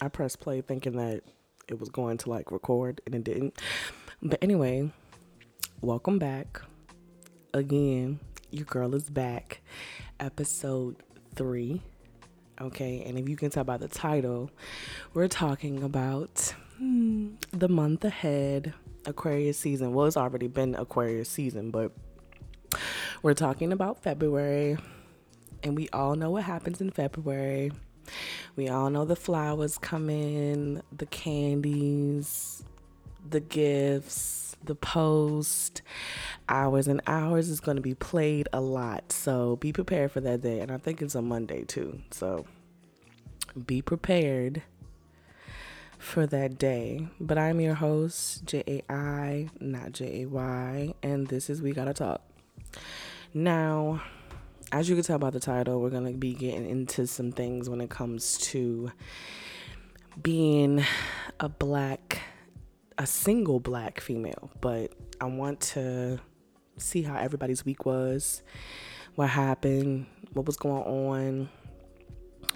I pressed play thinking that it was going to like record and it didn't. But anyway, welcome back again. Your girl is back. Episode three. Okay, and if you can tell by the title, we're talking about hmm, the month ahead, Aquarius season. Well, it's already been Aquarius season, but we're talking about February, and we all know what happens in February. We all know the flowers come in, the candies, the gifts, the post. Hours and hours is going to be played a lot. So be prepared for that day. And I think it's a Monday too. So be prepared for that day. But I'm your host, J A I, not J A Y. And this is We Gotta Talk. Now, as you can tell by the title, we're going to be getting into some things when it comes to being a black, a single black female. But I want to see how everybody's week was, what happened, what was going on.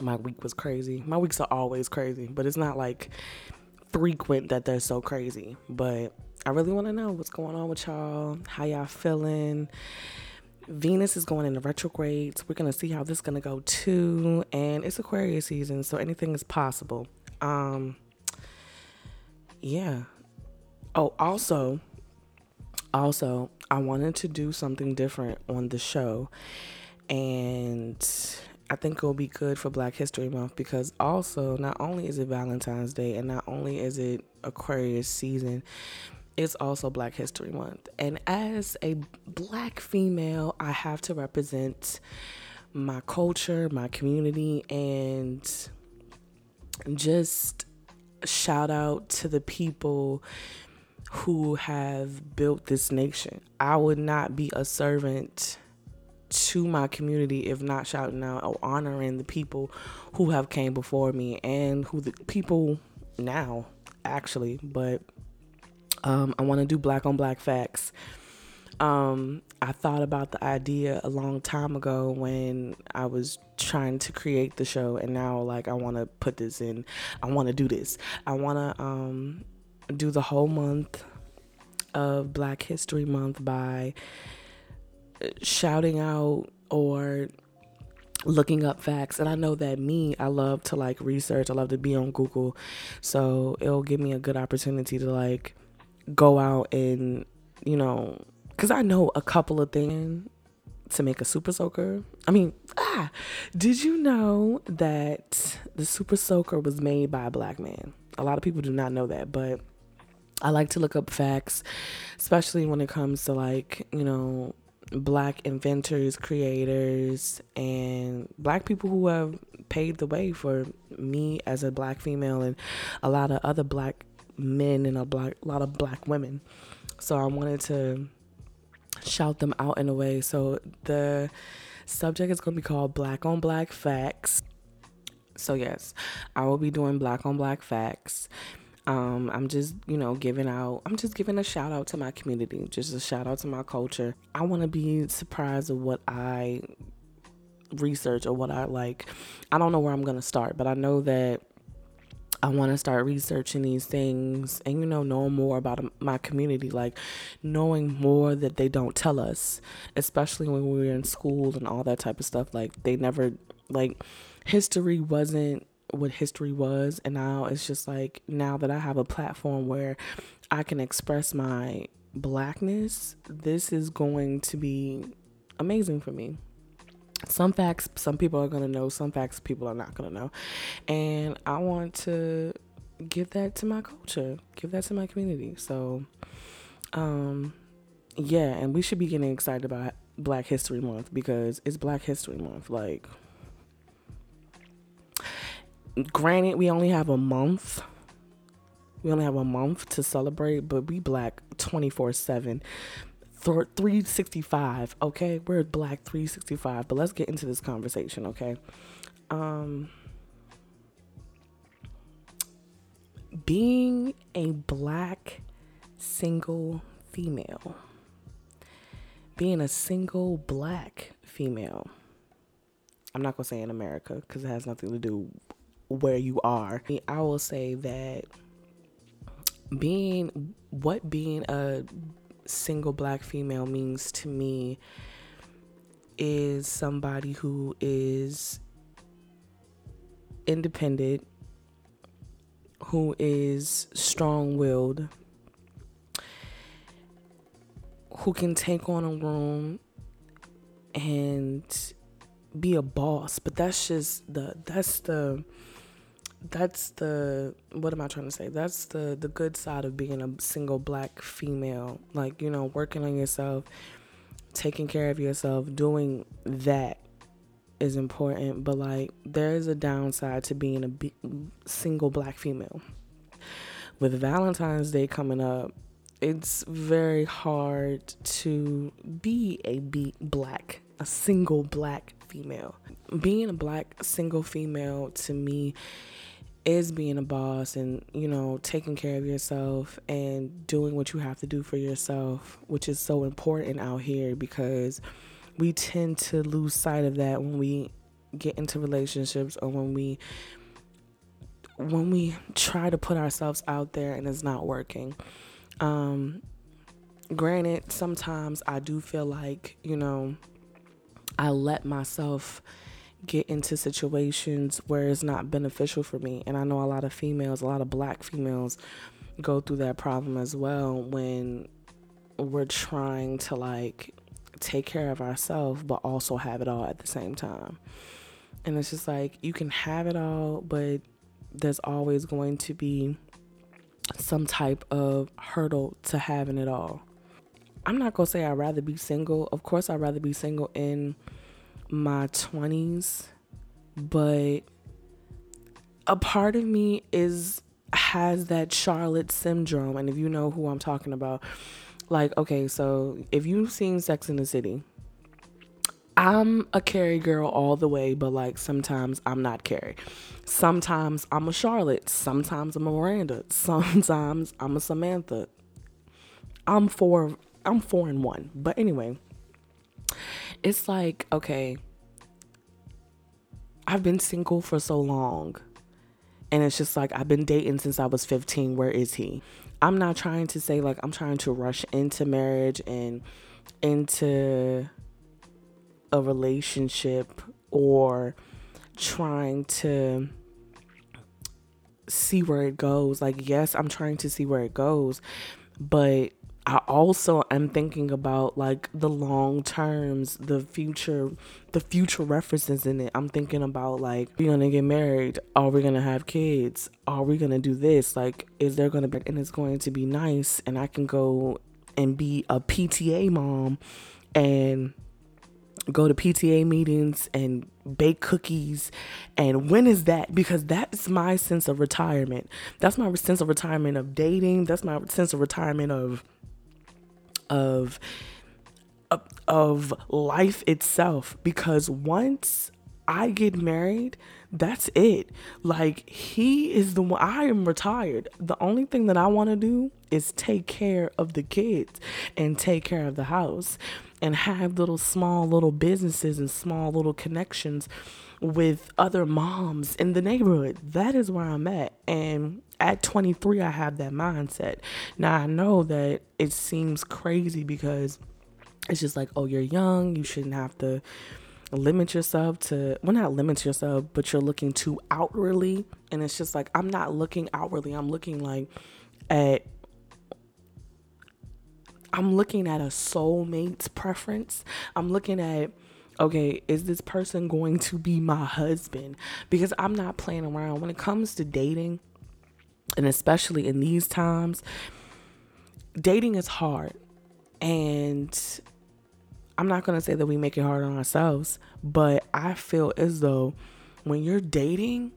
My week was crazy. My weeks are always crazy, but it's not like frequent that they're so crazy. But I really want to know what's going on with y'all, how y'all feeling Venus is going into retrogrades. We're going to see how this is going to go too. And it's Aquarius season, so anything is possible. Um, yeah. Oh, also, also, I wanted to do something different on the show. And I think it'll be good for Black History Month because also, not only is it Valentine's Day and not only is it Aquarius season, it's also Black History Month. And as a black female, I have to represent my culture, my community, and just shout out to the people who have built this nation. I would not be a servant to my community if not shouting out or honoring the people who have came before me and who the people now actually but um, I want to do black on black facts. Um, I thought about the idea a long time ago when I was trying to create the show, and now like I want to put this in. I want to do this. I want to um, do the whole month of Black History Month by shouting out or looking up facts and i know that me i love to like research i love to be on google so it'll give me a good opportunity to like go out and, you know, because I know a couple of things to make a super soaker. I mean, ah, did you know that the super soaker was made by a black man? A lot of people do not know that, but I like to look up facts, especially when it comes to like, you know, black inventors, creators, and black people who have paved the way for me as a black female and a lot of other black men and a black, lot of black women. So I wanted to shout them out in a way. So the subject is going to be called Black on Black Facts. So yes, I will be doing Black on Black Facts. Um, I'm just, you know, giving out, I'm just giving a shout out to my community, just a shout out to my culture. I want to be surprised of what I research or what I like. I don't know where I'm going to start, but I know that I want to start researching these things and, you know, knowing more about my community, like knowing more that they don't tell us, especially when we were in school and all that type of stuff. Like, they never, like, history wasn't what history was. And now it's just like, now that I have a platform where I can express my blackness, this is going to be amazing for me some facts some people are going to know some facts people are not going to know. And i want to give that to my culture give that to my community. So um yeah and we should be getting excited about black history month because it's black history month like granted we only have a month. We only have a month to celebrate but we black 24 7 365 okay? We're black 365 but let's get into this conversation okay? Um being a black single female. Being a single black female. I'm not gonna say in america because it has nothing to do where you are. I will say that being what being a single black female means to me is somebody who is independent, who is strong willed, who can take on a room and be a boss. But that's just the that's the that's the what am I trying to say? That's the the good side of being a single black female. Like, you know, working on yourself, taking care of yourself, doing that is important, but like there is a downside to being a b- single black female. With Valentine's Day coming up, it's very hard to be a be black, a single black female. Being a black single female to me is being a boss and you know taking care of yourself and doing what you have to do for yourself which is so important out here because we tend to lose sight of that when we get into relationships or when we when we try to put ourselves out there and it's not working um granted sometimes i do feel like you know i let myself get into situations where it's not beneficial for me. And I know a lot of females, a lot of black females go through that problem as well when we're trying to like take care of ourselves but also have it all at the same time. And it's just like you can have it all, but there's always going to be some type of hurdle to having it all. I'm not gonna say I'd rather be single. Of course, I'd rather be single in my 20s, but a part of me is has that Charlotte syndrome. And if you know who I'm talking about, like, okay, so if you've seen Sex in the City, I'm a Carrie girl all the way, but like sometimes I'm not Carrie. Sometimes I'm a Charlotte. Sometimes I'm a Miranda. Sometimes I'm a Samantha. I'm four. I'm four and one. But anyway, it's like, okay, I've been single for so long. And it's just like, I've been dating since I was 15. Where is he? I'm not trying to say like I'm trying to rush into marriage and into a relationship or trying to see where it goes. Like, yes, I'm trying to see where it goes, but I also am thinking about like the long terms, the future, the future references in it. I'm thinking about like, we're gonna get married? Are we gonna have kids? Are we gonna do this? Like, is there gonna be, and it's going to be nice, and I can go and be a PTA mom and go to PTA meetings and bake cookies. And when is that? Because that's my sense of retirement. That's my sense of retirement of dating. That's my sense of retirement of of of life itself because once I get married, that's it. Like he is the one I am retired. The only thing that I want to do is take care of the kids and take care of the house and have little small little businesses and small little connections with other moms in the neighborhood. That is where I'm at. And at 23, I have that mindset. Now, I know that it seems crazy because it's just like, oh, you're young, you shouldn't have to limit yourself to well not limit yourself but you're looking too outwardly and it's just like i'm not looking outwardly i'm looking like at i'm looking at a soulmate's preference i'm looking at okay, is this person going to be my husband? Because I'm not playing around. When it comes to dating, and especially in these times, dating is hard. And I'm not going to say that we make it hard on ourselves, but I feel as though when you're dating,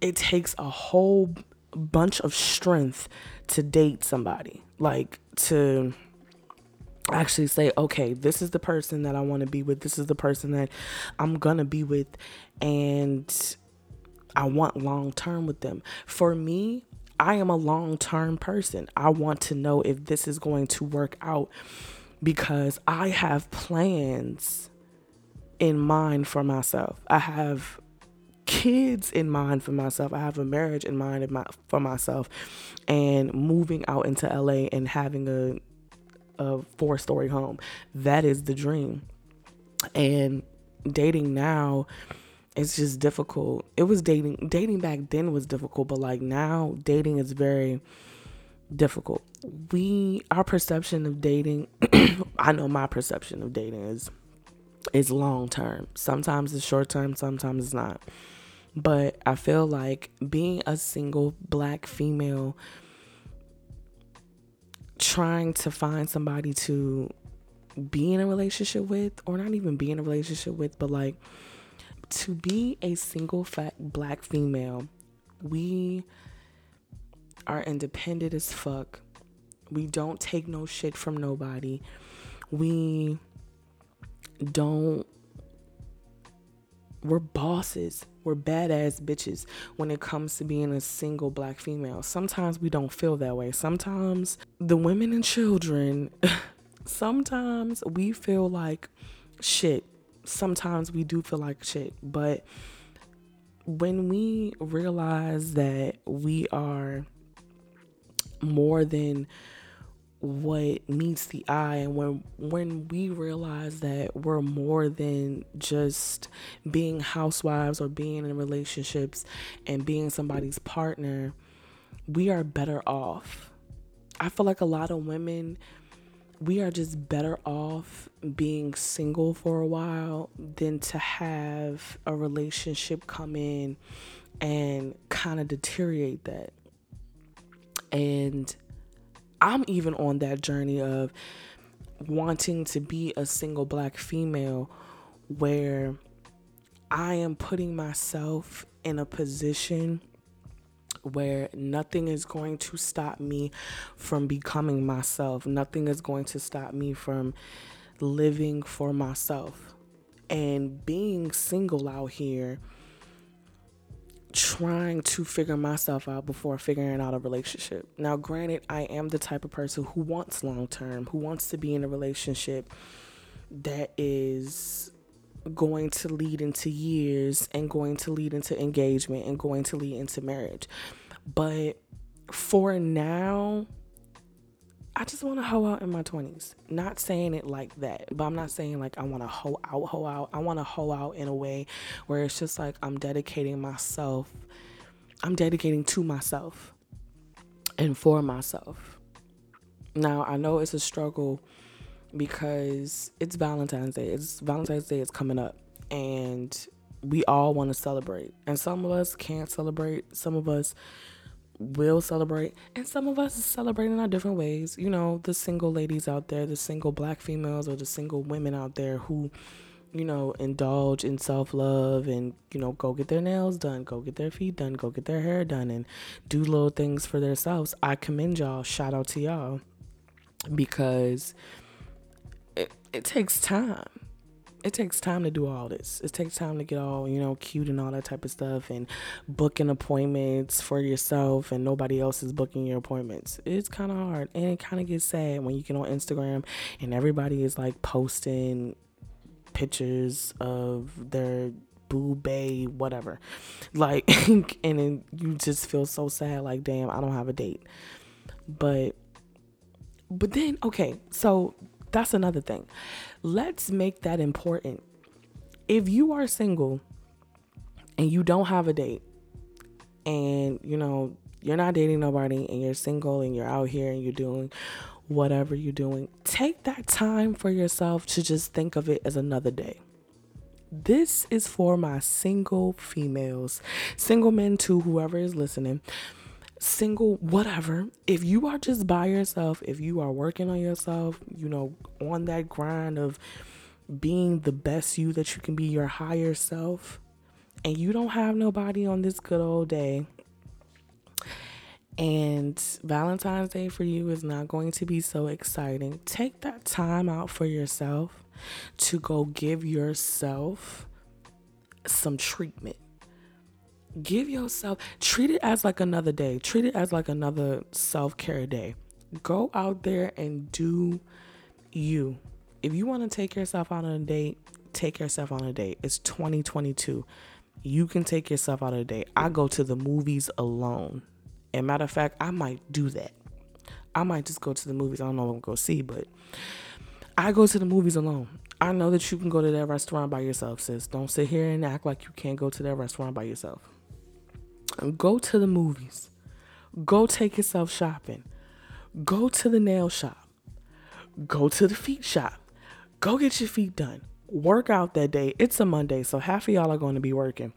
it takes a whole bunch of strength to date somebody. Like to actually say, okay, this is the person that I want to be with. This is the person that I'm going to be with. And I want long term with them. For me, I am a long term person. I want to know if this is going to work out because I have plans in mind for myself. I have kids in mind for myself. I have a marriage in mind my, for myself, and moving out into LA and having a a four story home. That is the dream. And dating now it's just difficult. It was dating dating back then was difficult, but like now dating is very difficult. We our perception of dating I know my perception of dating is is long term. Sometimes it's short term, sometimes it's not. But I feel like being a single black female trying to find somebody to be in a relationship with or not even be in a relationship with, but like to be a single fat black female, we are independent as fuck. We don't take no shit from nobody. We don't we're bosses. We're badass bitches when it comes to being a single black female. Sometimes we don't feel that way. Sometimes the women and children, sometimes we feel like shit. Sometimes we do feel like shit. But when we realize that we are more than what meets the eye and when when we realize that we're more than just being housewives or being in relationships and being somebody's partner we are better off. I feel like a lot of women we are just better off being single for a while than to have a relationship come in and kind of deteriorate that. And I'm even on that journey of wanting to be a single black female where I am putting myself in a position where nothing is going to stop me from becoming myself. Nothing is going to stop me from living for myself. And being single out here trying to figure myself out before figuring out a relationship. Now, granted, I am the type of person who wants long term, who wants to be in a relationship that is going to lead into years and going to lead into engagement and going to lead into marriage. But for now, I just want to hoe out in my 20s. Not saying it like that, but I'm not saying like I want to hoe out, hoe out. I want to hoe out in a way where it's just like I'm dedicating myself, I'm dedicating to myself and for myself. Now, I know it's a struggle because it's Valentine's Day. It's Valentine's Day is coming up and we all want to celebrate. And some of us can't celebrate. Some of us will celebrate and some of us celebrate in our different ways. You know the single ladies out there the single black females or the single women out there who you know indulge in self-love and you know go get their nails done go get their feet done go get their hair done and do little things for themselves. I commend y'all. Shout out to y'all. Because it, it takes time it takes time to do all this. It takes time to get all, you know, cute and all that type of stuff and booking appointments for yourself and nobody else is booking your appointments. It's kind of hard and it kind of gets sad when you get on Instagram and everybody is like posting pictures of their boo bay whatever. Like and then you just feel so sad like damn, I don't have a date. But but then okay, so that's another thing. Let's make that important. If you are single and you don't have a date and you know you're not dating nobody and you're single and you're out here and you're doing whatever you're doing, take that time for yourself to just think of it as another day. This is for my single females, single men too, whoever is listening single, whatever, if you are just by yourself, if you are working on yourself, you know, on that grind of being the best you that you can be, your higher self, and you don't have nobody on this good old day, and Valentine's Day for you is not going to be so exciting, take that time out for yourself to go give yourself some treatment give yourself treat it as like another day treat it as like another self-care day go out there and do you if you want to take yourself out on a date take yourself on a date it's 2022 You can take yourself out the day. I go to the movies alone. And matter of fact, I might do that. I might just go to the movies. I don't know what I'm gonna go see, but I go to the movies alone. I know that you can go to that restaurant by yourself, sis. Don't sit here and act like you can't go to that restaurant by yourself. Go to the movies. Go take yourself shopping. Go to the nail shop. Go to the feet shop. Go get your feet done. Work out that day. It's a Monday, so half of y'all are going to be working.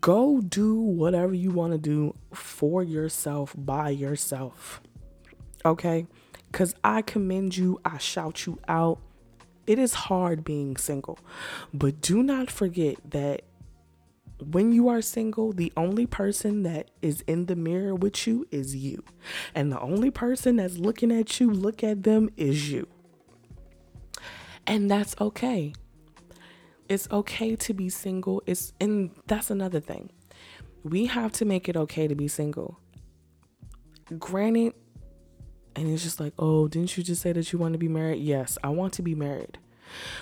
Go do whatever you want to do for yourself by yourself. Okay? Because I commend you, I shout you out. It is hard being single, but do not forget that when you are single, the only person that is in the mirror with you is you. And the only person that's looking at you, look at them, is you. And that's okay. It's okay to be single. It's and that's another thing. We have to make it okay to be single. Granted, and it's just like, oh, didn't you just say that you want to be married? Yes, I want to be married.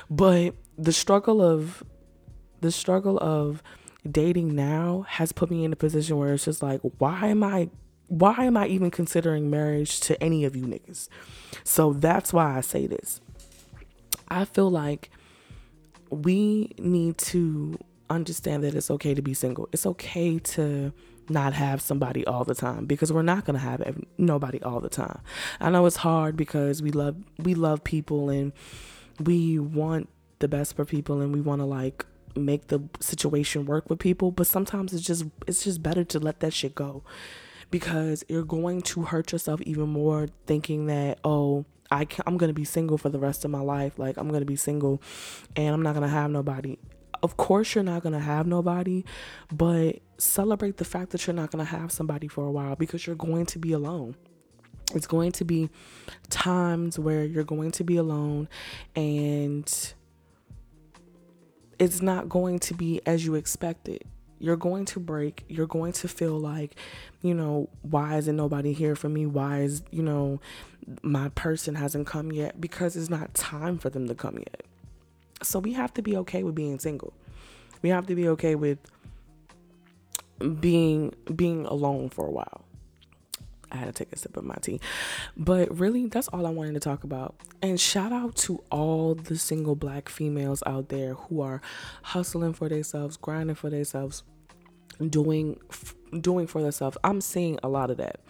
But the struggle of the struggle of dating now has put me in a position where it's just like, why am I why am I even considering marriage to any of you niggas? So that's why I say this. I feel like we need to understand that it's okay to be single. It's okay to not have somebody all the time because we're not going to have nobody all the time. I know it's hard because we love we love people and we want the best for people and we want to like make the situation work with people, but sometimes it's just it's just better to let that shit go because you're going to hurt yourself even more thinking that oh I can, I'm gonna be single for the rest of my life. Like I'm gonna be single, and I'm not gonna have nobody of course you're not to have nobody, but celebrate the fact that you're not to have somebody for a while because you're going to be alone. It's going to be times where you're going to be alone and it's not going to be as you expected. You're going to break. You're going to feel like, you know, why isn't nobody here for me? Why is, you know, my person hasn't come yet? Because it's not time for them to come yet. So we have to be okay with being single. We have to be okay with being being alone for a while. I had to take a sip of my tea. But really, that's all I wanted to talk about. And shout out to all the single black females out there who are hustling for themselves, grinding for themselves, doing doing for themselves. I'm seeing a lot of that.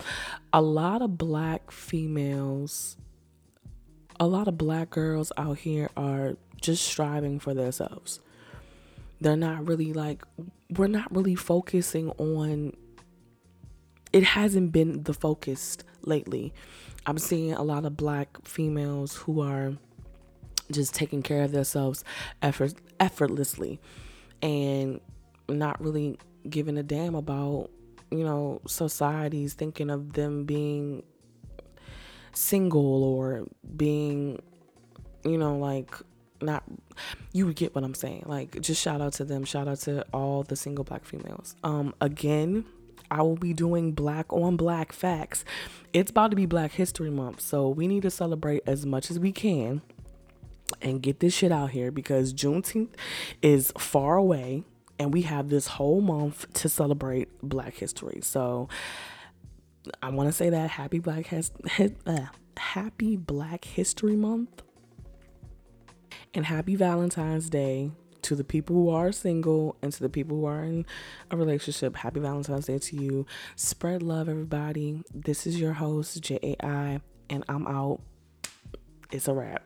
A lot of black females, a lot of black girls out here are just striving for themselves. They're not really like, we're not really focusing on, it hasn't been the focus lately. I'm seeing a lot of black females who are just taking care of themselves effort, effortlessly and not really giving a damn about, you know, society's thinking of them being single or being, you know, like not you would get what I'm saying. Like just shout out to them. Shout out to all the single black females. Um again, I will be doing black on black facts. It's about to be Black History Month, so we need to celebrate as much as we can and get this shit out here because Juneteenth is far away and we have this whole month to celebrate Black history. So I want to say that happy Black has uh, happy Black History Month and happy Valentine's Day to the people who are single and to the people who are in a relationship. Happy Valentine's Day to you. Spread love, everybody. This is your host, J A I, and I'm out. It's a wrap.